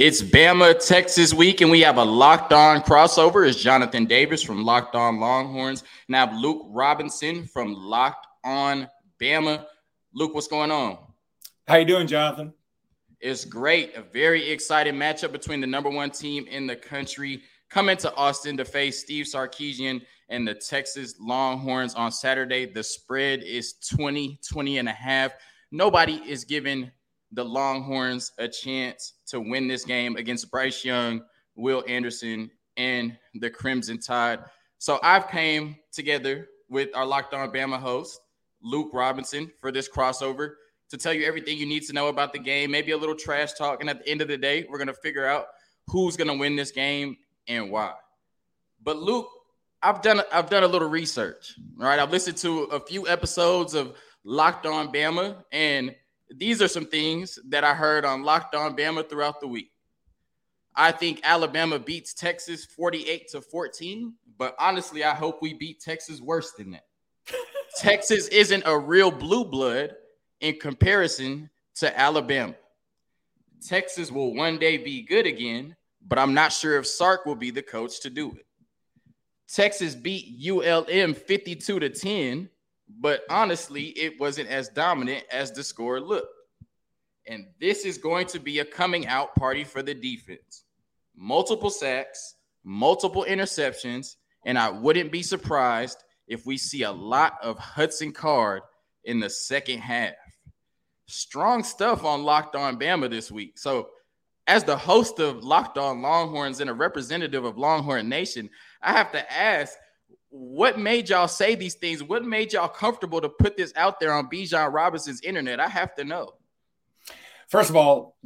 It's Bama Texas week, and we have a locked on crossover. It's Jonathan Davis from Locked On Longhorns, and I have Luke Robinson from Locked On Bama. Luke, what's going on? How you doing, Jonathan? It's great. A very exciting matchup between the number one team in the country coming to Austin to face Steve Sarkisian and the Texas Longhorns on Saturday. The spread is 20, 20 and a half. Nobody is giving the Longhorns a chance to win this game against Bryce Young, Will Anderson, and the Crimson Tide. So I've came together with our Locked On Bama host, Luke Robinson, for this crossover to tell you everything you need to know about the game, maybe a little trash talk. And at the end of the day, we're going to figure out who's going to win this game and why. But Luke, I've done I've done a little research. Right, I've listened to a few episodes of Locked On Bama, and these are some things that I heard on Locked On Bama throughout the week. I think Alabama beats Texas 48 to 14, but honestly, I hope we beat Texas worse than that. Texas isn't a real blue blood in comparison to Alabama. Texas will one day be good again, but I'm not sure if Sark will be the coach to do it. Texas beat ULM 52 to 10, but honestly, it wasn't as dominant as the score looked. And this is going to be a coming out party for the defense. Multiple sacks, multiple interceptions, and I wouldn't be surprised if we see a lot of Hudson Card in the second half. Strong stuff on Locked On Bama this week. So, as the host of Locked On Longhorns and a representative of Longhorn Nation, I have to ask what made y'all say these things? What made y'all comfortable to put this out there on Bijan Robinson's internet? I have to know. First of all,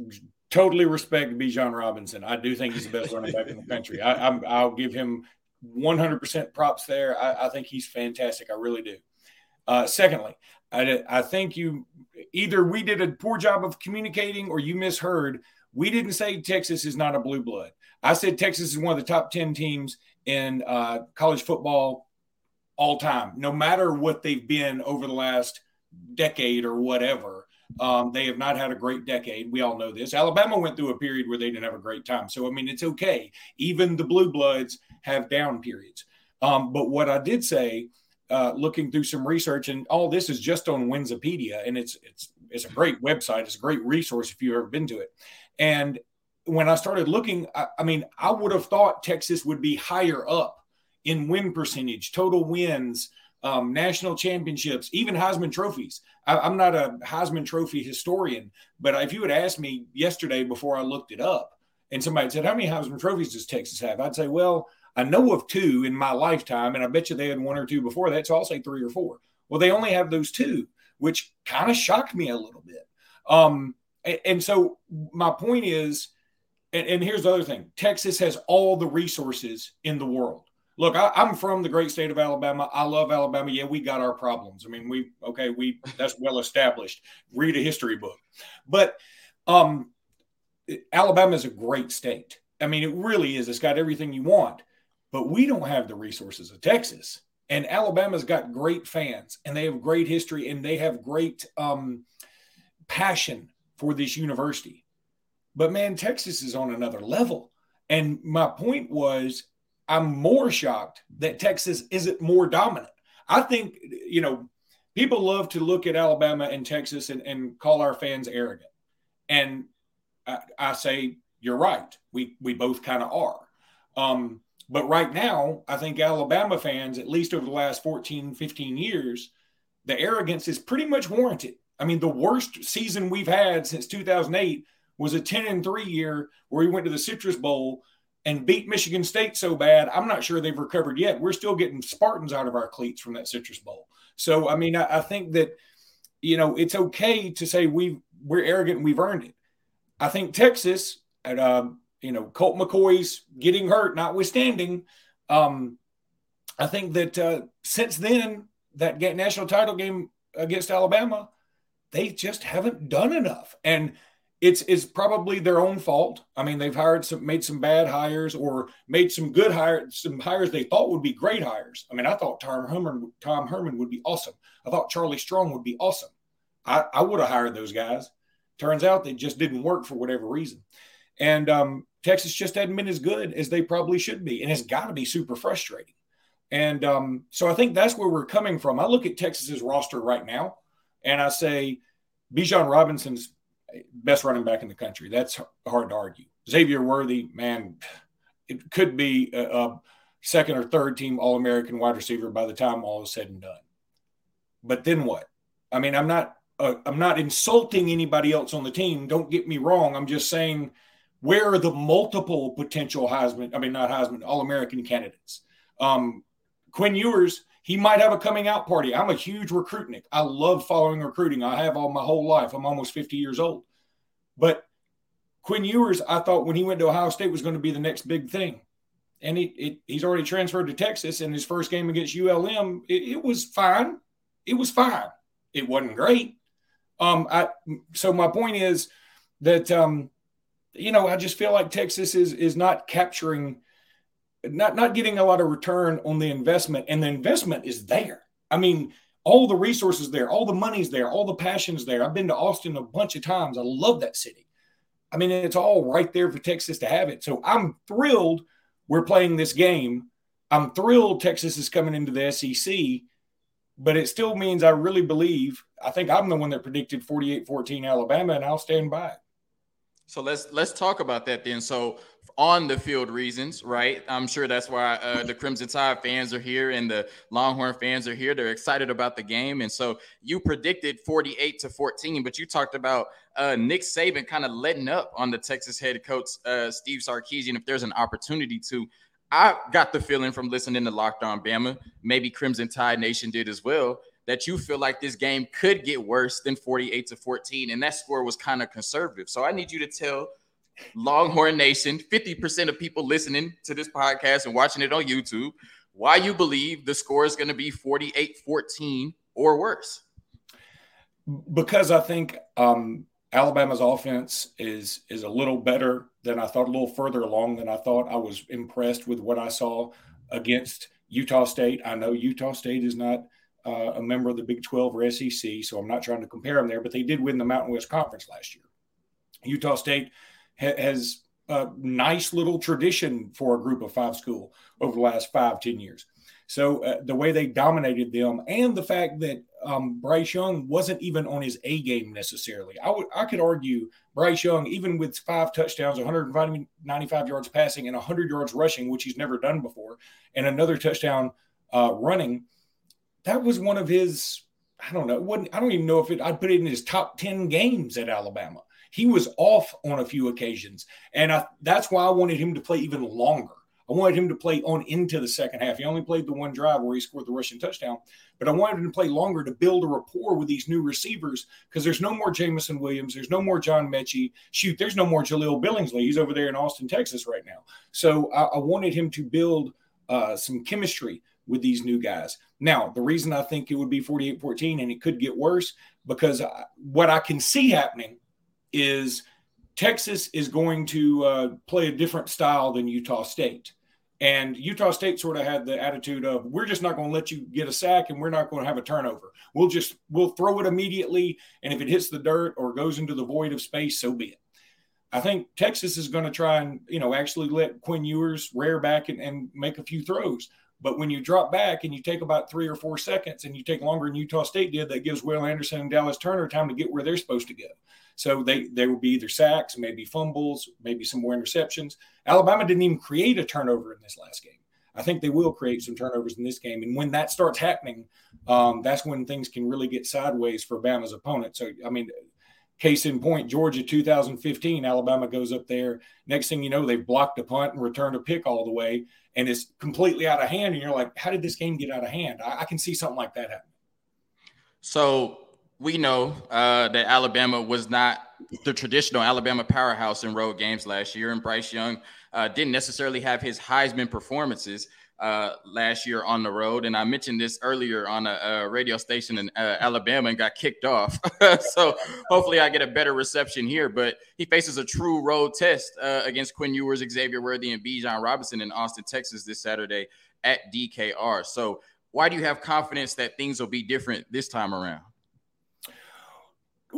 totally respect Bijan Robinson. I do think he's the best running back in the country. I, will give him 100% props there. I, I, think he's fantastic. I really do. Uh, secondly, I, I think you either we did a poor job of communicating or you misheard. We didn't say Texas is not a blue blood. I said Texas is one of the top 10 teams in uh, college football all time, no matter what they've been over the last decade or whatever. Um, they have not had a great decade. We all know this. Alabama went through a period where they didn't have a great time. So, I mean, it's okay. Even the Blue Bloods have down periods. Um, but what I did say, uh, looking through some research, and all this is just on Winsipedia, and it's it's it's a great website. It's a great resource if you've ever been to it. And when I started looking, I, I mean, I would have thought Texas would be higher up in win percentage, total wins, um, national championships, even Heisman trophies. I, am not a Heisman Trophy historian, but if you had asked me yesterday before I looked it up, and somebody said, How many Heisman trophies does Texas have? I'd say, Well, I know of two in my lifetime, and I bet you they had one or two before that. So I'll say three or four. Well, they only have those two, which kind of shocked me a little bit. Um, and, and so my point is, and, and here's the other thing Texas has all the resources in the world. Look, I, am from the great state of Alabama. I love Alabama. Yeah, we got our problems. I mean, we okay, we that's well established. Read a history book, but um, Alabama is a great state. I mean, it really is. It's got everything you want, but we don't have the resources of Texas. And Alabama's got great fans, and they have great history, and they have great um, passion for this university. But man, Texas is on another level. And my point was, I'm more shocked that Texas isn't more dominant. I think, you know, people love to look at Alabama and Texas and, and call our fans arrogant. And I, I say, you're right. We, we both kind of are. Um, but right now, I think Alabama fans, at least over the last 14, 15 years, the arrogance is pretty much warranted. I mean, the worst season we've had since 2008 was a 10 and 3 year where he went to the Citrus Bowl and beat Michigan State so bad. I'm not sure they've recovered yet. We're still getting Spartans out of our cleats from that Citrus Bowl. So, I mean, I, I think that, you know, it's okay to say we we're arrogant and we've earned it. I think Texas, at, uh, you know, Colt McCoy's getting hurt, notwithstanding, um, I think that uh, since then, that national title game against Alabama, they just haven't done enough. And it's it's probably their own fault. I mean, they've hired some, made some bad hires, or made some good hires, some hires they thought would be great hires. I mean, I thought Tom Herman, Tom Herman would be awesome. I thought Charlie Strong would be awesome. I, I would have hired those guys. Turns out they just didn't work for whatever reason. And um, Texas just hadn't been as good as they probably should be. And it's got to be super frustrating. And um, so I think that's where we're coming from. I look at Texas's roster right now and I say Bijan Robinson's best running back in the country. That's hard to argue. Xavier Worthy, man, it could be a, a second or third team All American wide receiver by the time all is said and done. But then what? I mean, I'm not uh, I'm not insulting anybody else on the team. Don't get me wrong. I'm just saying where are the multiple potential Heisman? I mean, not Heisman, All American candidates. Um, Quinn Ewers, he might have a coming out party. I'm a huge recruitnik. I love following recruiting. I have all my whole life. I'm almost 50 years old. But Quinn Ewers, I thought when he went to Ohio State was going to be the next big thing. And he, it, he's already transferred to Texas. And his first game against ULM, it, it was fine. It was fine. It wasn't great. Um, I so my point is that um, you know I just feel like Texas is is not capturing, not not getting a lot of return on the investment, and the investment is there. I mean, all the resources there, all the money's there, all the passions there. I've been to Austin a bunch of times. I love that city. I mean, it's all right there for Texas to have it. So I'm thrilled we're playing this game. I'm thrilled Texas is coming into the SEC but it still means I really believe. I think I'm the one that predicted 48-14 Alabama, and I'll stand by it. So let's let's talk about that then. So on the field reasons, right? I'm sure that's why uh, the Crimson Tide fans are here and the Longhorn fans are here. They're excited about the game, and so you predicted 48 to 14, but you talked about uh, Nick Saban kind of letting up on the Texas head coach uh, Steve Sarkisian if there's an opportunity to. I got the feeling from listening to Locked On Bama, maybe Crimson Tide Nation did as well, that you feel like this game could get worse than 48 to 14. And that score was kind of conservative. So I need you to tell Longhorn Nation, 50% of people listening to this podcast and watching it on YouTube, why you believe the score is going to be 48 14 or worse. Because I think um, Alabama's offense is is a little better than I thought, a little further along than I thought. I was impressed with what I saw against Utah State. I know Utah State is not uh, a member of the Big 12 or SEC, so I'm not trying to compare them there, but they did win the Mountain West Conference last year. Utah State ha- has a nice little tradition for a group of five school over the last five, ten years. So uh, the way they dominated them, and the fact that um, Bryce Young wasn't even on his A game necessarily. I would I could argue Bryce Young, even with five touchdowns, 195 yards passing, and 100 yards rushing, which he's never done before, and another touchdown uh, running, that was one of his. I don't know. I don't even know if it. I'd put it in his top 10 games at Alabama. He was off on a few occasions, and I, that's why I wanted him to play even longer I wanted him to play on into the second half. He only played the one drive where he scored the rushing touchdown, but I wanted him to play longer to build a rapport with these new receivers because there's no more Jameson Williams, there's no more John Metchie. Shoot, there's no more Jahleel Billingsley. He's over there in Austin, Texas right now. So I, I wanted him to build uh, some chemistry with these new guys. Now, the reason I think it would be 48 14 and it could get worse because I, what I can see happening is – Texas is going to uh, play a different style than Utah State. And Utah State sort of had the attitude of we're just not going to let you get a sack and we're not going to have a turnover. We'll just we'll throw it immediately and if it hits the dirt or goes into the void of space, so be it. I think Texas is going to try and, you know, actually let Quinn Ewers rear back and, and make a few throws. But when you drop back and you take about three or four seconds and you take longer than Utah State did, that gives Will Anderson and Dallas Turner time to get where they're supposed to go. So they there will be either sacks, maybe fumbles, maybe some more interceptions. Alabama didn't even create a turnover in this last game. I think they will create some turnovers in this game, and when that starts happening, um, that's when things can really get sideways for Bama's opponent. So I mean. Case in point, Georgia 2015, Alabama goes up there. Next thing you know, they've blocked a punt and returned a pick all the way, and it's completely out of hand. And you're like, how did this game get out of hand? I, I can see something like that happen. So we know uh, that Alabama was not the traditional Alabama powerhouse in road games last year, and Bryce Young uh, didn't necessarily have his Heisman performances uh, last year on the road. And I mentioned this earlier on a, a radio station in uh, Alabama and got kicked off. so hopefully I get a better reception here. But he faces a true road test uh, against Quinn Ewers, Xavier Worthy, and Bijan Robinson in Austin, Texas this Saturday at DKR. So why do you have confidence that things will be different this time around?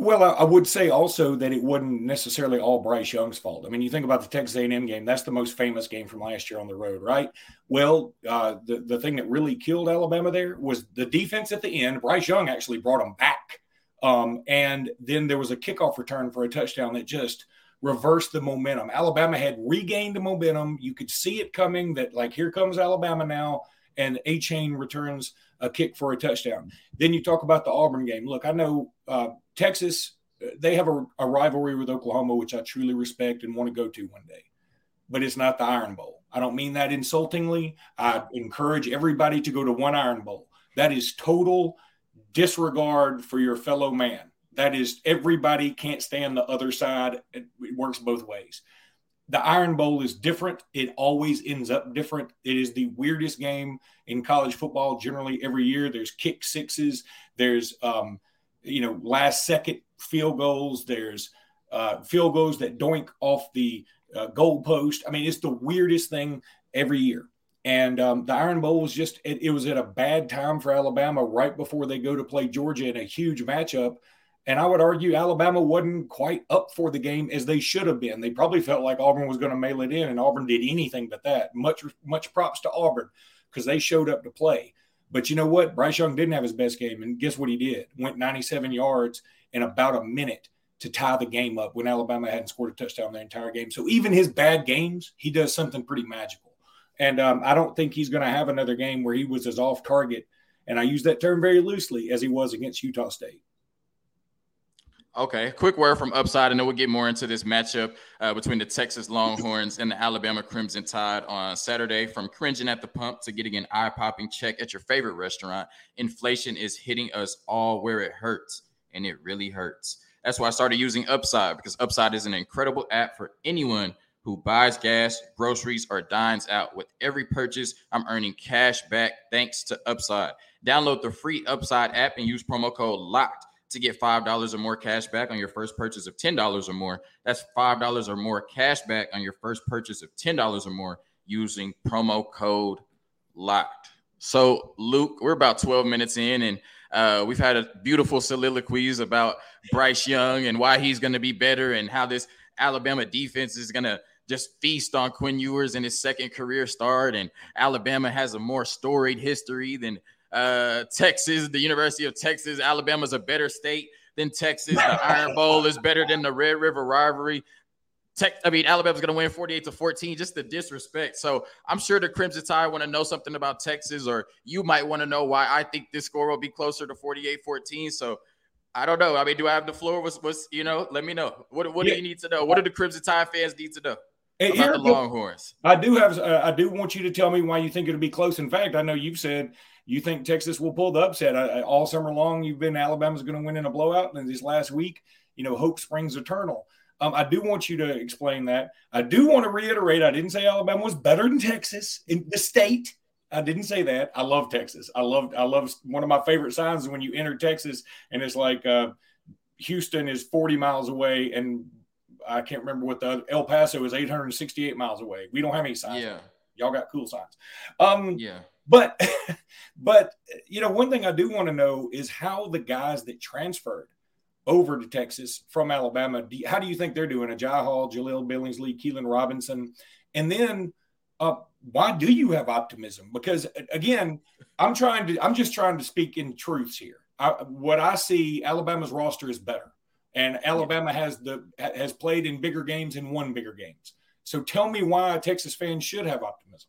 Well, I, would say also that it wasn't necessarily all Bryce Young's fault. I mean, you think about the Texas A&M game; that's the most famous game from last year on the road, right? Well, uh, the the thing that really killed Alabama there was the defense at the end. Bryce Young actually brought them back, um, and then there was a kickoff return for a touchdown that just reversed the momentum. Alabama had regained the momentum; you could see it coming. That like here comes Alabama now, and Achane returns a kick for a touchdown. Then you talk about the Auburn game. Look, I know uh, Texas, they have a, a, rivalry with Oklahoma, which I truly respect and want to go to one day, but it's not the Iron Bowl. I don't mean that insultingly. I encourage everybody to go to one Iron Bowl. That is total disregard for your fellow man. That is everybody can't stand the other side. It, it works both ways the Iron Bowl is different. It always ends up different. It is the weirdest game in college football. Generally, every year there's kick sixes. There's um, you know last second field goals. There's uh, field goals that doink off the uh, goal post. I mean, it's the weirdest thing every year. And um, the Iron Bowl was just it, it was at a bad time for Alabama right before they go to play Georgia in a huge matchup and I would argue Alabama wasn't quite up for the game as they should have been. They probably felt like Auburn was going to mail it in, and Auburn did anything but that. Much much props to Auburn because they showed up to play. But you know what? Bryce Young didn't have his best game, and guess what he did? Went 97 yards in about a minute to tie the game up when Alabama hadn't scored a touchdown the entire game. So even his bad games, he does something pretty magical. And um, I don't think he's going to have another game where he was as off target, and I use that term very loosely, as he was against Utah State. Okay, quick word from Upside, and then we'll get more into this matchup uh, between the Texas Longhorns and the Alabama Crimson Tide on Saturday. From cringing at the pump to getting an eye popping check at your favorite restaurant, inflation is hitting us all where it hurts, and it really hurts. That's why I started using Upside because Upside is an incredible app for anyone who buys gas, groceries, or dines out. With every purchase, I'm earning cash back thanks to Upside. Download the free Upside app and use promo code LOCKED to get $5 or more cash back on your first purchase of $10 or more. That's $5 or more cash back on your first purchase of $10 or more using promo code LOCKED. So, Luke, we're about 12 minutes in, and uh, we've had a beautiful soliloquies about Bryce Young and why he's going to be better and how this Alabama defense is going to just feast on Quinn Ewers in his second career start. And Alabama has a more storied history than uh, Texas, the University of Texas, Alabama's a better state than Texas. The Iron Bowl is better than the Red River rivalry. Tech, I mean, Alabama's going to win 48 to 14, just the disrespect. So I'm sure the Crimson Tide want to know something about Texas, or you might want to know why I think this score will be closer to 48 14. So I don't know. I mean, do I have the floor? Was, was you know, let me know. What, what yeah. do you need to know? What do the Crimson Tide fans need to know? About here, the Longhorns. I do have. Uh, I do want you to tell me why you think it'll be close. In fact, I know you've said you think Texas will pull the upset I, all summer long. You've been Alabama's going to win in a blowout, and this last week, you know, hope springs eternal. Um, I do want you to explain that. I do want to reiterate. I didn't say Alabama was better than Texas in the state. I didn't say that. I love Texas. I love. I love. One of my favorite signs is when you enter Texas and it's like uh, Houston is 40 miles away and I can't remember what the El Paso is 868 miles away. We don't have any signs. Yeah. Y'all got cool signs. Um, yeah. But, but you know, one thing I do want to know is how the guys that transferred over to Texas from Alabama, do, how do you think they're doing? Agiye Hall, Jahleel Billingsley, Keilan Robinson, and then uh, why do you have optimism? Because again, I'm trying to, I'm just trying to speak in truths here. I, what I see, Alabama's roster is better, and Alabama has the has played in bigger games and won bigger games. So tell me why Texas fan should have optimism.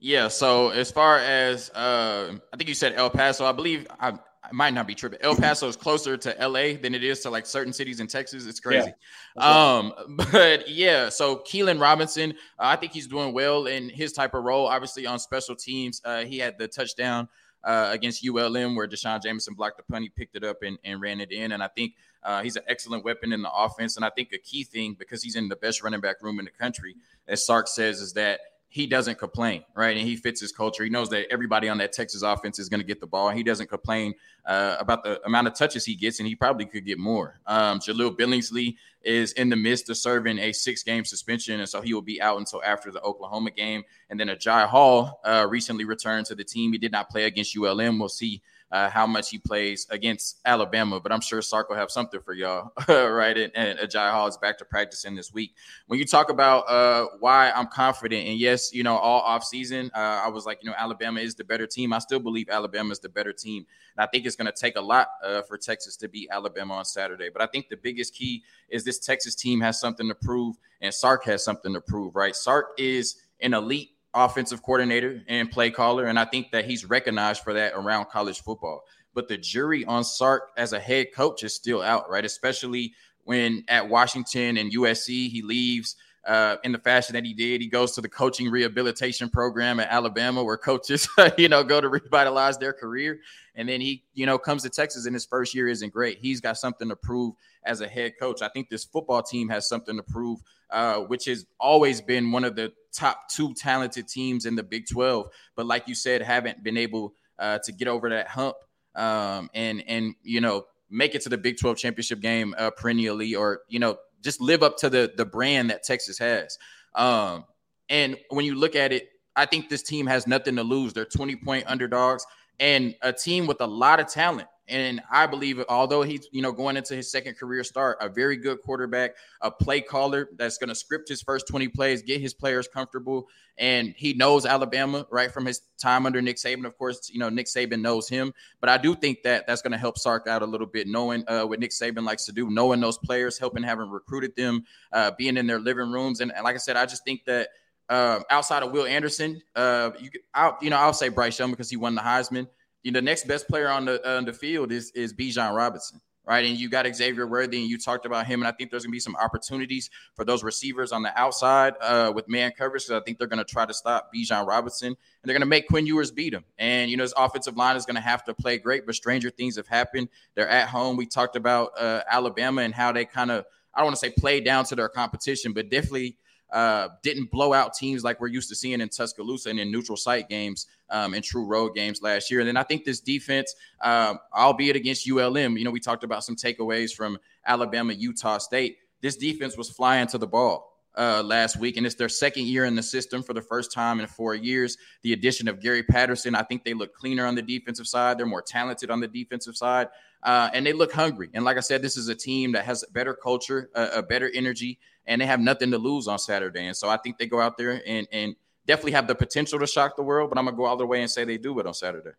Yeah. So as far as uh, I think you said El Paso, I believe I, I might not be tripping. El Paso is closer to LA than it is to like certain cities in Texas. It's crazy. Yeah. Um, but yeah, so Keilan Robinson, uh, I think he's doing well in his type of role. Obviously on special teams, uh, he had the touchdown uh, against ULM where D'Shawn Jamison blocked the punt. He picked it up and, and ran it in. And I think uh, he's an excellent weapon in the offense. And I think a key thing because he's in the best running back room in the country, as Sark says, is that he doesn't complain, right? And he fits his culture. He knows that everybody on that Texas offense is going to get the ball. He doesn't complain uh, about the amount of touches he gets, and he probably could get more. Um, Billingsley is in the midst of serving a six-game suspension, and so he will be out until after the Oklahoma game. And then Agiye Hall uh, recently returned to the team. He did not play against ULM. We'll see uh, how much he plays against Alabama. But I'm sure Sark will have something for y'all, right? And, and Agiye Hall is back to practicing this week. When you talk about uh, why I'm confident, and yes, you know, all offseason, uh, I was like, you know, Alabama is the better team. I still believe Alabama is the better team. And I think it's going to take a lot uh, for Texas to beat Alabama on Saturday. But I think the biggest key is this Texas team has something to prove, and Sark has something to prove, right? Sark is an elite offensive coordinator and play caller. And I think that he's recognized for that around college football. But the jury on Sark as a head coach is still out, right? Especially when at Washington and USC, he leaves uh, in the fashion that he did. He goes to the coaching rehabilitation program at Alabama, where coaches, you know, go to revitalize their career. And then he, you know, comes to Texas in his first year isn't great. He's got something to prove as a head coach. I think this football team has something to prove, uh, which has always been one of the top two talented teams in the Big 12. But like you said, haven't been able uh, to get over that hump um, and and you know make it to the Big 12 championship game uh, perennially, or you know just live up to the the brand that Texas has. Um, and when you look at it, I think this team has nothing to lose. They're 20 point underdogs and a team with a lot of talent. And I believe, although he's you know going into his second career start, a very good quarterback, a play caller that's going to script his first 20 plays, get his players comfortable, and he knows Alabama right from his time under Nick Saban. Of course, you know Nick Saban knows him, but I do think that that's going to help Sark out a little bit, knowing uh, what Nick Saban likes to do, knowing those players, helping having recruited them, uh, being in their living rooms, and, and like I said, I just think that. Uh, outside of Will Anderson, uh, you, I'll, you know, I'll say Bryce Young because he won the Heisman the next best player on the on the field is is Bijan Robinson, right? And you got Xavier Worthy, and you talked about him, and I think there's gonna be some opportunities for those receivers on the outside uh, with man coverage. So I think they're gonna try to stop Bijan Robinson, and they're gonna make Quinn Ewers beat him. And you know, his offensive line is gonna have to play great, but stranger things have happened. They're at home. We talked about uh, Alabama and how they kind of I don't want to say play down to their competition, but definitely uh, didn't blow out teams like we're used to seeing in Tuscaloosa and in neutral site games um, and true road games last year. And then I think this defense, um, albeit against ULM, you know, we talked about some takeaways from Alabama, Utah State. This defense was flying to the ball. Uh, last week, and it's their second year in the system for the first time in four years. The addition of Gary Patterson, I think they look cleaner on the defensive side. They're more talented on the defensive side, uh, and they look hungry. And like I said, this is a team that has better culture, a better energy, and they have nothing to lose on Saturday. And so I think they go out there and and definitely have the potential to shock the world. But I'm gonna go all the way and say they do it on Saturday.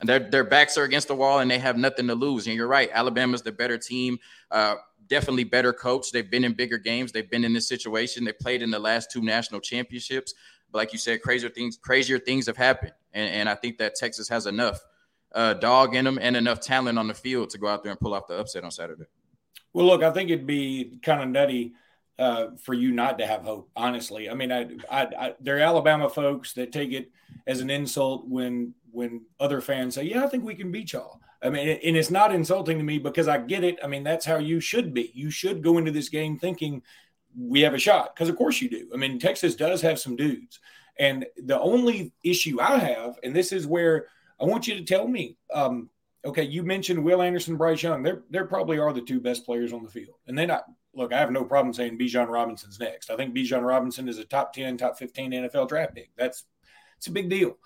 And their their backs are against the wall and they have nothing to lose. And you're right, Alabama's the better team. Uh, definitely better coach. They've been in bigger games. They've been in this situation. They played in the last two national championships. But like you said, crazier things, crazier things have happened. And, and I think that Texas has enough uh, dog in them and enough talent on the field to go out there and pull off the upset on Saturday. Well, look, I think it'd be kind of nutty uh, for you not to have hope. Honestly, I mean, I, I, I, there are Alabama folks that take it as an insult when when other fans say, "Yeah, I think we can beat y'all." I mean, and it's not insulting to me because I get it. I mean, that's how you should be. You should go into this game thinking we have a shot because, of course, you do. I mean, Texas does have some dudes, and the only issue I have, and this is where I want you to tell me. Um, okay, you mentioned Will Anderson, Bryce Young. They're they probably are the two best players on the field, and then I look, I have no problem saying Bijan Robinson's next. I think Bijan Robinson is a top 10, top 15 NFL draft pick. That's it's a big deal.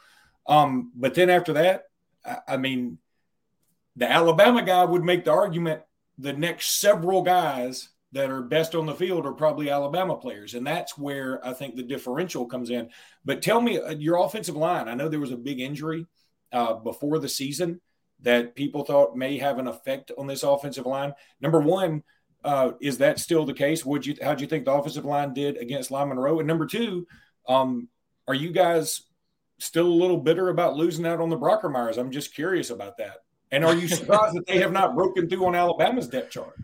Um, but then after that, I, I mean, the Alabama guy would make the argument the next several guys that are best on the field are probably Alabama players. And that's where I think the differential comes in. But tell me uh, your offensive line. I know there was a big injury uh, before the season that people thought may have an effect on this offensive line. Number one, uh, is that still the case? Would you how do you think the offensive line did against Lyle Monroe? And number two, um, are you guys still a little bitter about losing out on the Brockermeyers? I'm just curious about that. And are you surprised that they have not broken through on Alabama's depth chart?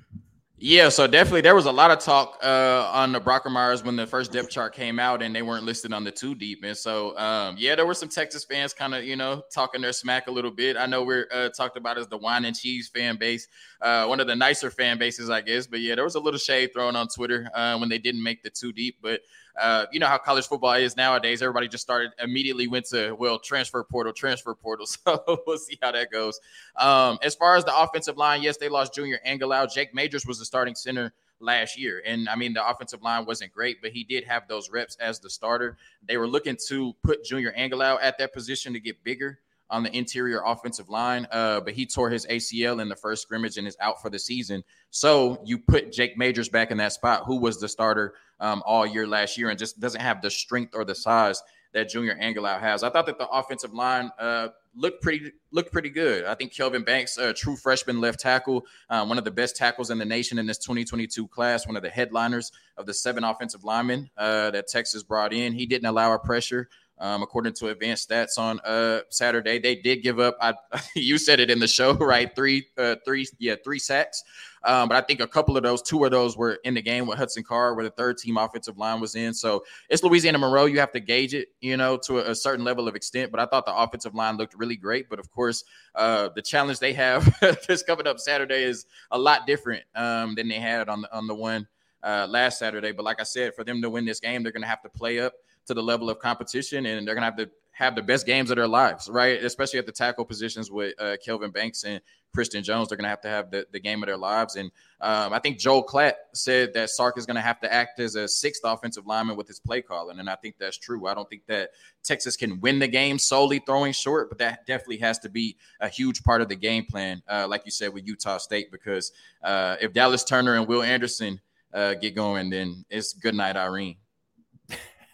Yeah, so definitely there was a lot of talk uh, on the Brockermeyers when the first depth chart came out and they weren't listed on the two deep. And so, um, yeah, there were some Texas fans kind of, you know, talking their smack a little bit. I know we're uh, talked about as the wine and cheese fan base, uh, one of the nicer fan bases, I guess. But yeah, there was a little shade thrown on Twitter uh, when they didn't make the two deep. But uh, you know how college football is nowadays. Everybody just started immediately went to well transfer portal, transfer portal. So we'll see how that goes. Um, as far as the offensive line, yes, they lost Junior Angilau. Jake Majors was the starting center last year. And I mean, the offensive line wasn't great, but he did have those reps as the starter. They were looking to put Junior Angilau at that position to get bigger on the interior offensive line, uh, but he tore his ACL in the first scrimmage and is out for the season. So you put Jake Majors back in that spot, who was the starter um, all year last year and just doesn't have the strength or the size that Junior Angilau has. I thought that the offensive line uh, looked pretty looked pretty good. I think Kelvin Banks, a true freshman left tackle, uh, one of the best tackles in the nation in this 2022 class, one of the headliners of the seven offensive linemen uh, that Texas brought in. He didn't allow a pressure. Um, according to advanced stats on uh, Saturday, they did give up. I, you said it in the show, right? Three, uh, three, yeah, three sacks. Um, but I think a couple of those, two of those were in the game with Hudson Card, where the third team offensive line was in. So it's Louisiana Monroe. You have to gauge it, you know, to a, a certain level of extent. But I thought the offensive line looked really great. But of course, uh, the challenge they have this coming up Saturday is a lot different um, than they had on the on the one uh, last Saturday. But like I said, for them to win this game, they're going to have to play up to the level of competition, and they're to have to have the best games of their lives, right? Especially at the tackle positions with uh, Kelvin Banks and Christian Jones. They're going to have to have the, the game of their lives. And um, I think Joel Klatt said that Sark is going to have to act as a sixth offensive lineman with his play calling. And I think that's true. I don't think that Texas can win the game solely throwing short, but that definitely has to be a huge part of the game plan, uh, like you said, with Utah State, because uh, if Dallas Turner and Will Anderson uh, get going, then it's good night, Irene.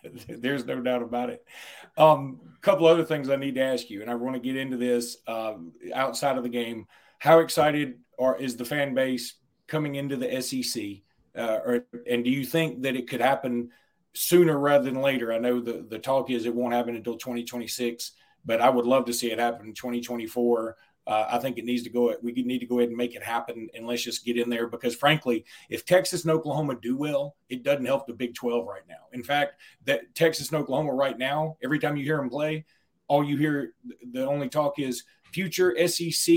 There's no doubt about it. A um, couple other things I need to ask you, and I want to get into this um, outside of the game. How excited are is the fan base coming into the SEC? Uh, or, and do you think that it could happen sooner rather than later? I know the, the talk is it won't happen until 2026, but I would love to see it happen in 2024 uh, I think it needs to go. We need to go ahead and make it happen, and let's just get in there because, frankly, if Texas and Oklahoma do well, it doesn't help the Big 12 right now. In fact, that Texas and Oklahoma right now, every time you hear them play, all you hear the only talk is future SEC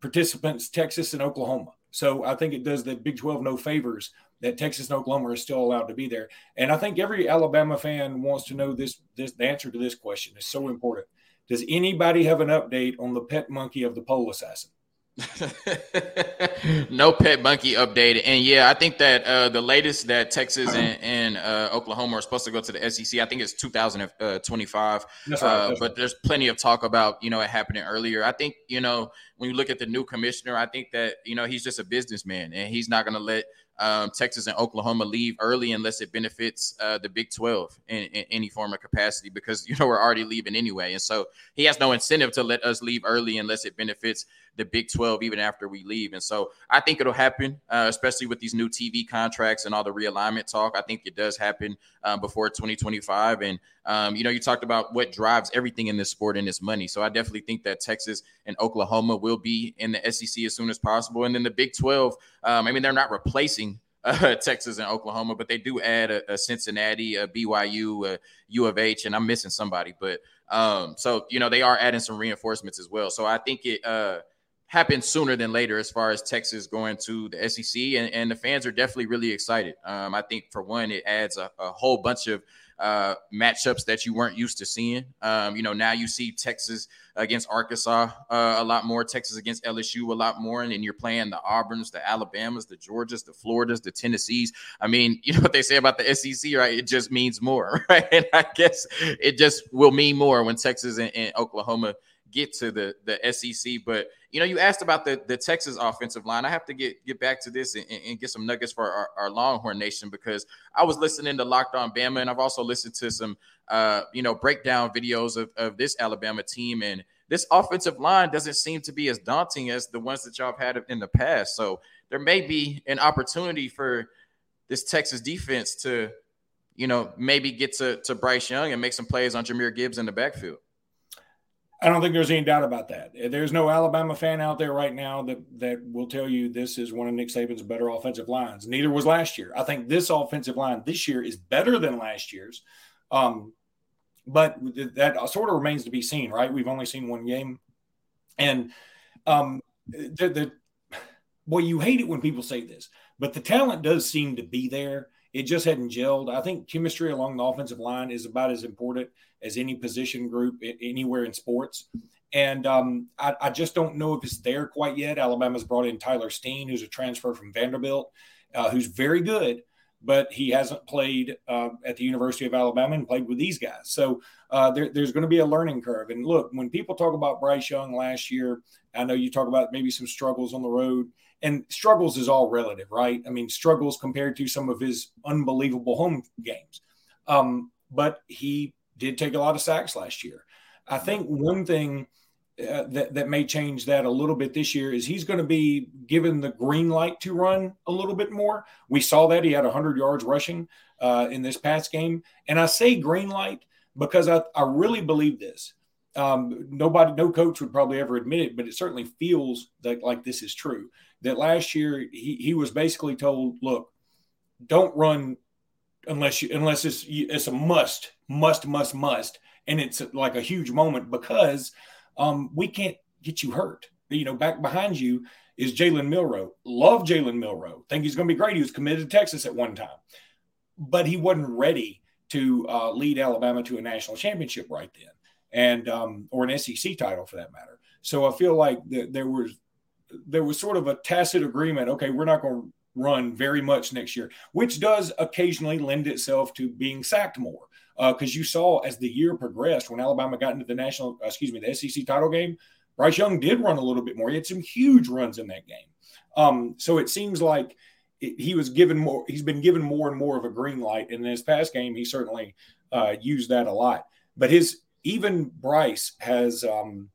participants, Texas and Oklahoma. So I think it does the Big 12 no favors that Texas and Oklahoma are still allowed to be there. And I think every Alabama fan wants to know this. This the answer to this question is so important. Does anybody have an update on the pet monkey of the pole assassin? no pet monkey update. And yeah, I think that uh, the latest that Texas and, and uh, Oklahoma are supposed to go to the SEC, I think it's 2025. That's right, uh, but right. there's plenty of talk about, you know, it happening earlier. I think, you know, when you look at the new commissioner, I think that, you know, he's just a businessman and he's not going to let um, Texas and Oklahoma leave early unless it benefits uh, the Big 12 in, in, any form of capacity because, you know, we're already leaving anyway. And so he has no incentive to let us leave early unless it benefits the Big 12 even after we leave. And so I think it'll happen, uh, especially with these new TV contracts and all the realignment talk. I think it does happen um, before 2025. And, um, you know, you talked about what drives everything in this sport and it's money. So I definitely think that Texas and Oklahoma will be in the SEC as soon as possible. And then the Big 12, um, I mean, they're not replacing uh, Texas and Oklahoma, but they do add a, a, Cincinnati, a BYU, a U of H, and I'm missing somebody. But um, so you know they are adding some reinforcements as well. So I think it uh, sooner than later as far as Texas going to the SEC, and, and the fans are definitely really excited. Um, I think for one, it adds a, a whole bunch of uh, matchups that you weren't used to seeing. Um, you know, now you see Texas against Arkansas uh, a lot more, Texas against LSU a lot more, and then you're playing the Auburns, the Alabamas, the Georgias, the Floridas, the Tennessees. I mean, you know what they say about the SEC, right? It just means more, right? And I guess it just will mean more when Texas and, and Oklahoma get to the the SEC. But you know, you asked about the the Texas offensive line. I have to get get back to this and, and get some nuggets for our, our, Longhorn Nation because I was listening to Locked On Bama, and I've also listened to some uh, you know breakdown videos of, of this Alabama team and. This offensive line doesn't seem to be as daunting as the ones that y'all have had in the past. So there may be an opportunity for this Texas defense to, you know, maybe get to, to Bryce Young and make some plays on Jahmyr Gibbs in the backfield. I don't think there's any doubt about that. There's no Alabama fan out there right now that that will tell you this is one of Nick Saban's better offensive lines. Neither was last year. I think this offensive line this year is better than last year's. Um, but that sort of remains to be seen, right? We've only seen one game, and um, the, the boy, you hate it when people say this, but the talent does seem to be there. It just hadn't gelled. I think chemistry along the offensive line is about as important as any position group anywhere in sports. And um, I, I, just don't know if it's there quite yet. Alabama's brought in Tyler Steen, who's a transfer from Vanderbilt, uh, who's very good. but he hasn't played uh, at the University of Alabama and played with these guys. So uh, there, there's going to be a learning curve. And look, when people talk about Bryce Young last year, I know you talk about maybe some struggles on the road, and struggles is all relative, right? I mean, struggles compared to some of his unbelievable home games. Um, but he did take a lot of sacks last year. I think one thing uh, that, that may change that a little bit this year is he's going to be given the green light to run a little bit more. We saw that he had 100 yards rushing uh, in this past game. And I say green light because I, I really believe this. Um, nobody, no coach would probably ever admit it, but it certainly feels like this is true. That last year he, he was basically told, look, don't run unless you unless it's it's a must, must, must, must, and it's like a huge moment because – um, we can't get you hurt. You know, back behind you is Jalen Milroe. Love Jalen Milroe. Think he's going to be great. He was committed to Texas at one time, but he wasn't ready to uh, lead Alabama to a national championship right then, and um, or an SEC title for that matter. So I feel like the, there was there was sort of a tacit agreement. Okay, we're not going to run very much next year, which does occasionally lend itself to being sacked more because uh, you saw as the year progressed when Alabama got into the national, excuse me, the SEC title game, Bryce Young did run a little bit more. He had some huge runs in that game. Um, so it seems like it, he was given more. He's been given more and more of a green light. And in his past game, he certainly uh, used that a lot. But his even Bryce has um,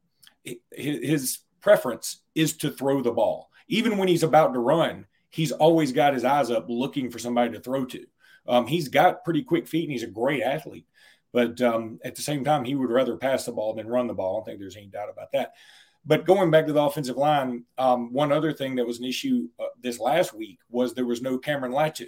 his preference is to throw the ball. Even when he's about to run, he's always got his eyes up looking for somebody to throw to. Um, he's got pretty quick feet and he's a great athlete. But um, at the same time, he would rather pass the ball than run the ball. I don't think there's any doubt about that. But going back to the offensive line, um, one other thing that was an issue uh, this last week was there was no Cameron Latu.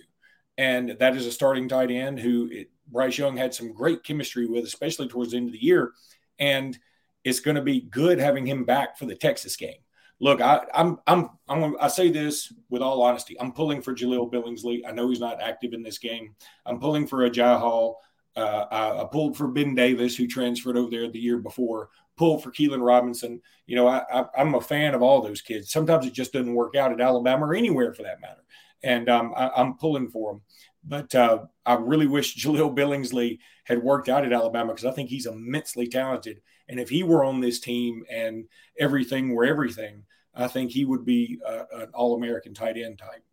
And that is a starting tight end who it, Bryce Young had some great chemistry with, especially towards the end of the year. And it's going to be good having him back for the Texas game look, I, I'm, I'm, I'm, I say this with all honesty. I'm pulling for Jahleel Billingsley. I know he's not active in this game. I'm pulling for Agiye Hall. Uh, I, I, pulled for Ben Davis, who transferred over there the year before. Pulled for Keilan Robinson. You know, I, am a fan of all those kids. Sometimes it just doesn't work out at Alabama or anywhere for that matter. And um, I, am pulling for them. But uh, I really wish Jahleel Billingsley had worked out at Alabama because I think he's immensely talented. And if he were on this team and everything were everything, I think he would be uh, an All American tight end type.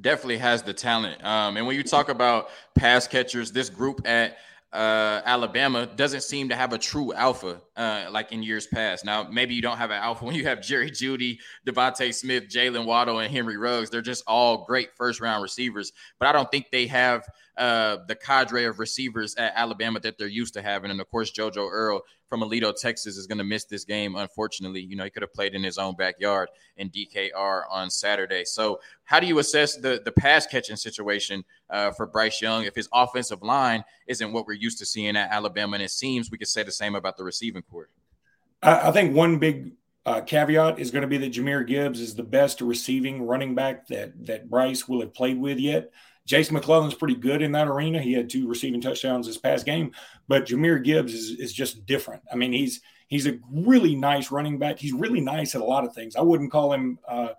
Definitely has the talent. Um, and when you talk about pass catchers, this group at uh, Alabama doesn't seem to have a true alpha uh, like in years past. Now, maybe you don't have an alpha when you have Jerry Jeudy, DeVonta Smith, Jaylen Waddle, and Henry Ruggs. They're just all great first round receivers, but I don't think they have uh, the cadre of receivers at Alabama that they're used to having. And of course, JoJo Earle from Aledo, Texas, is going to miss this game. Unfortunately, you know he could have played in his own backyard in DKR on Saturday. So, how do you assess the the pass catching situation uh, for Bryce Young if his offensive line isn't what we're used to seeing at Alabama? And it seems we could say the same about the receiving corps. I, I think one big uh, caveat is going to be that Jahmyr Gibbs is the best receiving running back that that Bryce will have played with yet. Jase McClellan's pretty good in that arena. He had two receiving touchdowns this past game, but Jahmyr Gibbs is, is just different. I mean, he's he's a really nice running back. He's really nice at a lot of things. I wouldn't call him, uh,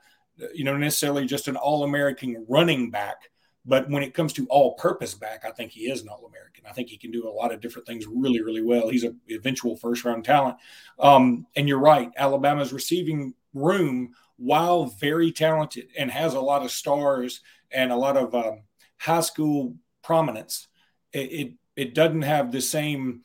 you know, necessarily just an all-American running back, but when it comes to all-purpose back, I think he is an all-American. I think he can do a lot of different things really, really well. He's an eventual first-round talent. Um, and you're right, Alabama's receiving room, while very talented and has a lot of stars and a lot of um, high school prominence. It, it, it doesn't have the same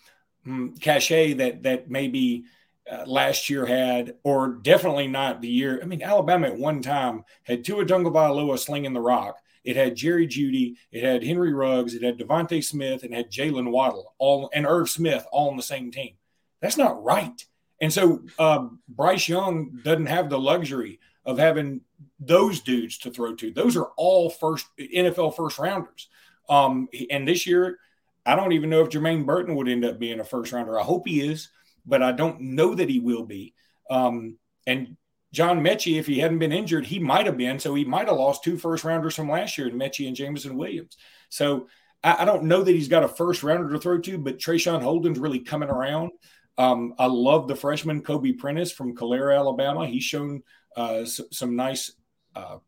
um, cachet that that maybe uh, last year had, or definitely not the year. I mean, Alabama at one time had Tua Tagovailoa slinging the rock. It had Jerry Jeudy, it had Henry Ruggs, it had DeVonta Smith, and had Jaylen Waddle, all and Irv Smith, all on the same team. That's not right. And so um, Bryce Young doesn't have the luxury of having those dudes to throw to. Those are all first NFL first rounders. Um, and this year, I don't even know if Jermaine Burton would end up being a first rounder. I hope he is, but I don't know that he will be. Um, and John Metchie, if he hadn't been injured, he might have been. So he might have lost two first rounders from last year in Metchie and Jameson Williams. So I, I, don't know that he's got a first rounder to throw to, but Traeshon Holden's really coming around. Um, I love the freshman Kobe Prentice from Calera, Alabama. He's shown uh, some nice uh,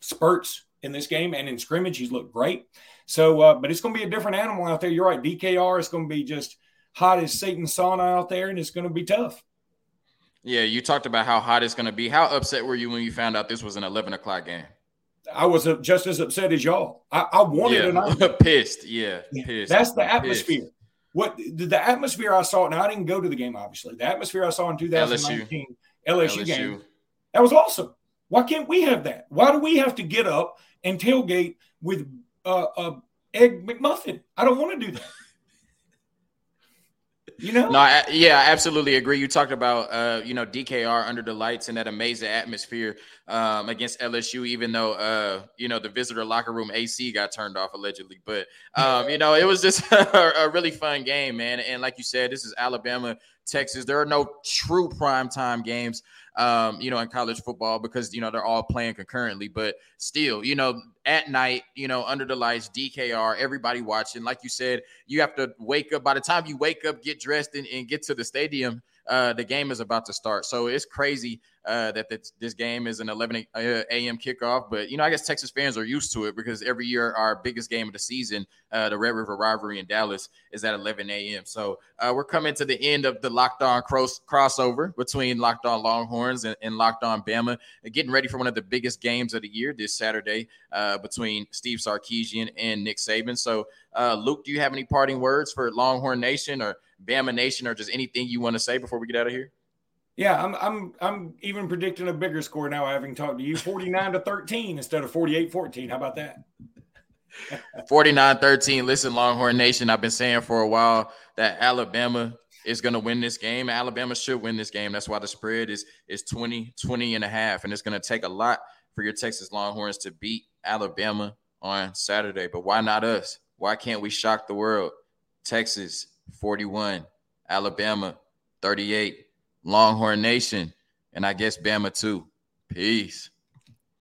spurts in this game and in scrimmage. He's looked great. So, uh, but it's going to be a different animal out there. You're right. DKR is going to be just hot as Satan sauna out there, and it's going to be tough. Yeah, you talked about how hot it's going to be. How upset were you when you found out this was an 11 o'clock game? I was uh, just as upset as y'all. I, I wanted yeah. pissed. Yeah, pissed. That's the atmosphere. Pissed. What the atmosphere I saw, now I didn't go to the game, obviously. The atmosphere I saw in 2019 LSU, LSU, LSU. game, that was awesome. Why can't we have that? Why do we have to get up and tailgate with uh, a egg McMuffin? I don't want to do that. You know? No, I, yeah, I absolutely agree. You talked about, uh, you know, DKR under the lights and that amazing atmosphere um, against LSU, even though, uh, you know, the visitor locker room AC got turned off allegedly. But, um, you know, it was just a, a, really fun game, man. And like you said, this is Alabama, Texas. There are no true primetime games um, you know, in college football because you know they're all playing concurrently. But still, you know, at night, you know, under the lights, DKR, everybody watching. Like you said, you have to wake up. By the time you wake up, get dressed, and, and get to the stadium, uh, the game is about to start. So it's crazy uh, that this, this, game is an 11 a.m. kickoff. But, you know, I guess Texas fans are used to it because every year our biggest game of the season, uh, the Red River Rivalry in Dallas, is at 11 a.m. So uh, we're coming to the end of the Locked On cross- crossover between Locked On Longhorns and, and Locked On Bama, getting ready for one of the biggest games of the year this Saturday uh, between Steve Sarkisian and Nick Saban. So, uh, Luke, do you have any parting words for Longhorn Nation or Bama Nation or just anything you want to say before we get out of here? Yeah, I'm I'm I'm even predicting a bigger score now having talked to you 49 to 13 instead of 48-14. How about that? 49-13. Listen, Longhorn Nation, I've been saying for a while that Alabama is going to win this game. Alabama should win this game. That's why the spread is is 20 20 and a half and it's going to take a lot for your Texas Longhorns to beat Alabama on Saturday. But why not us? Why can't we shock the world? Texas 41, Alabama 38. Longhorn Nation, and I guess Bama too. Peace.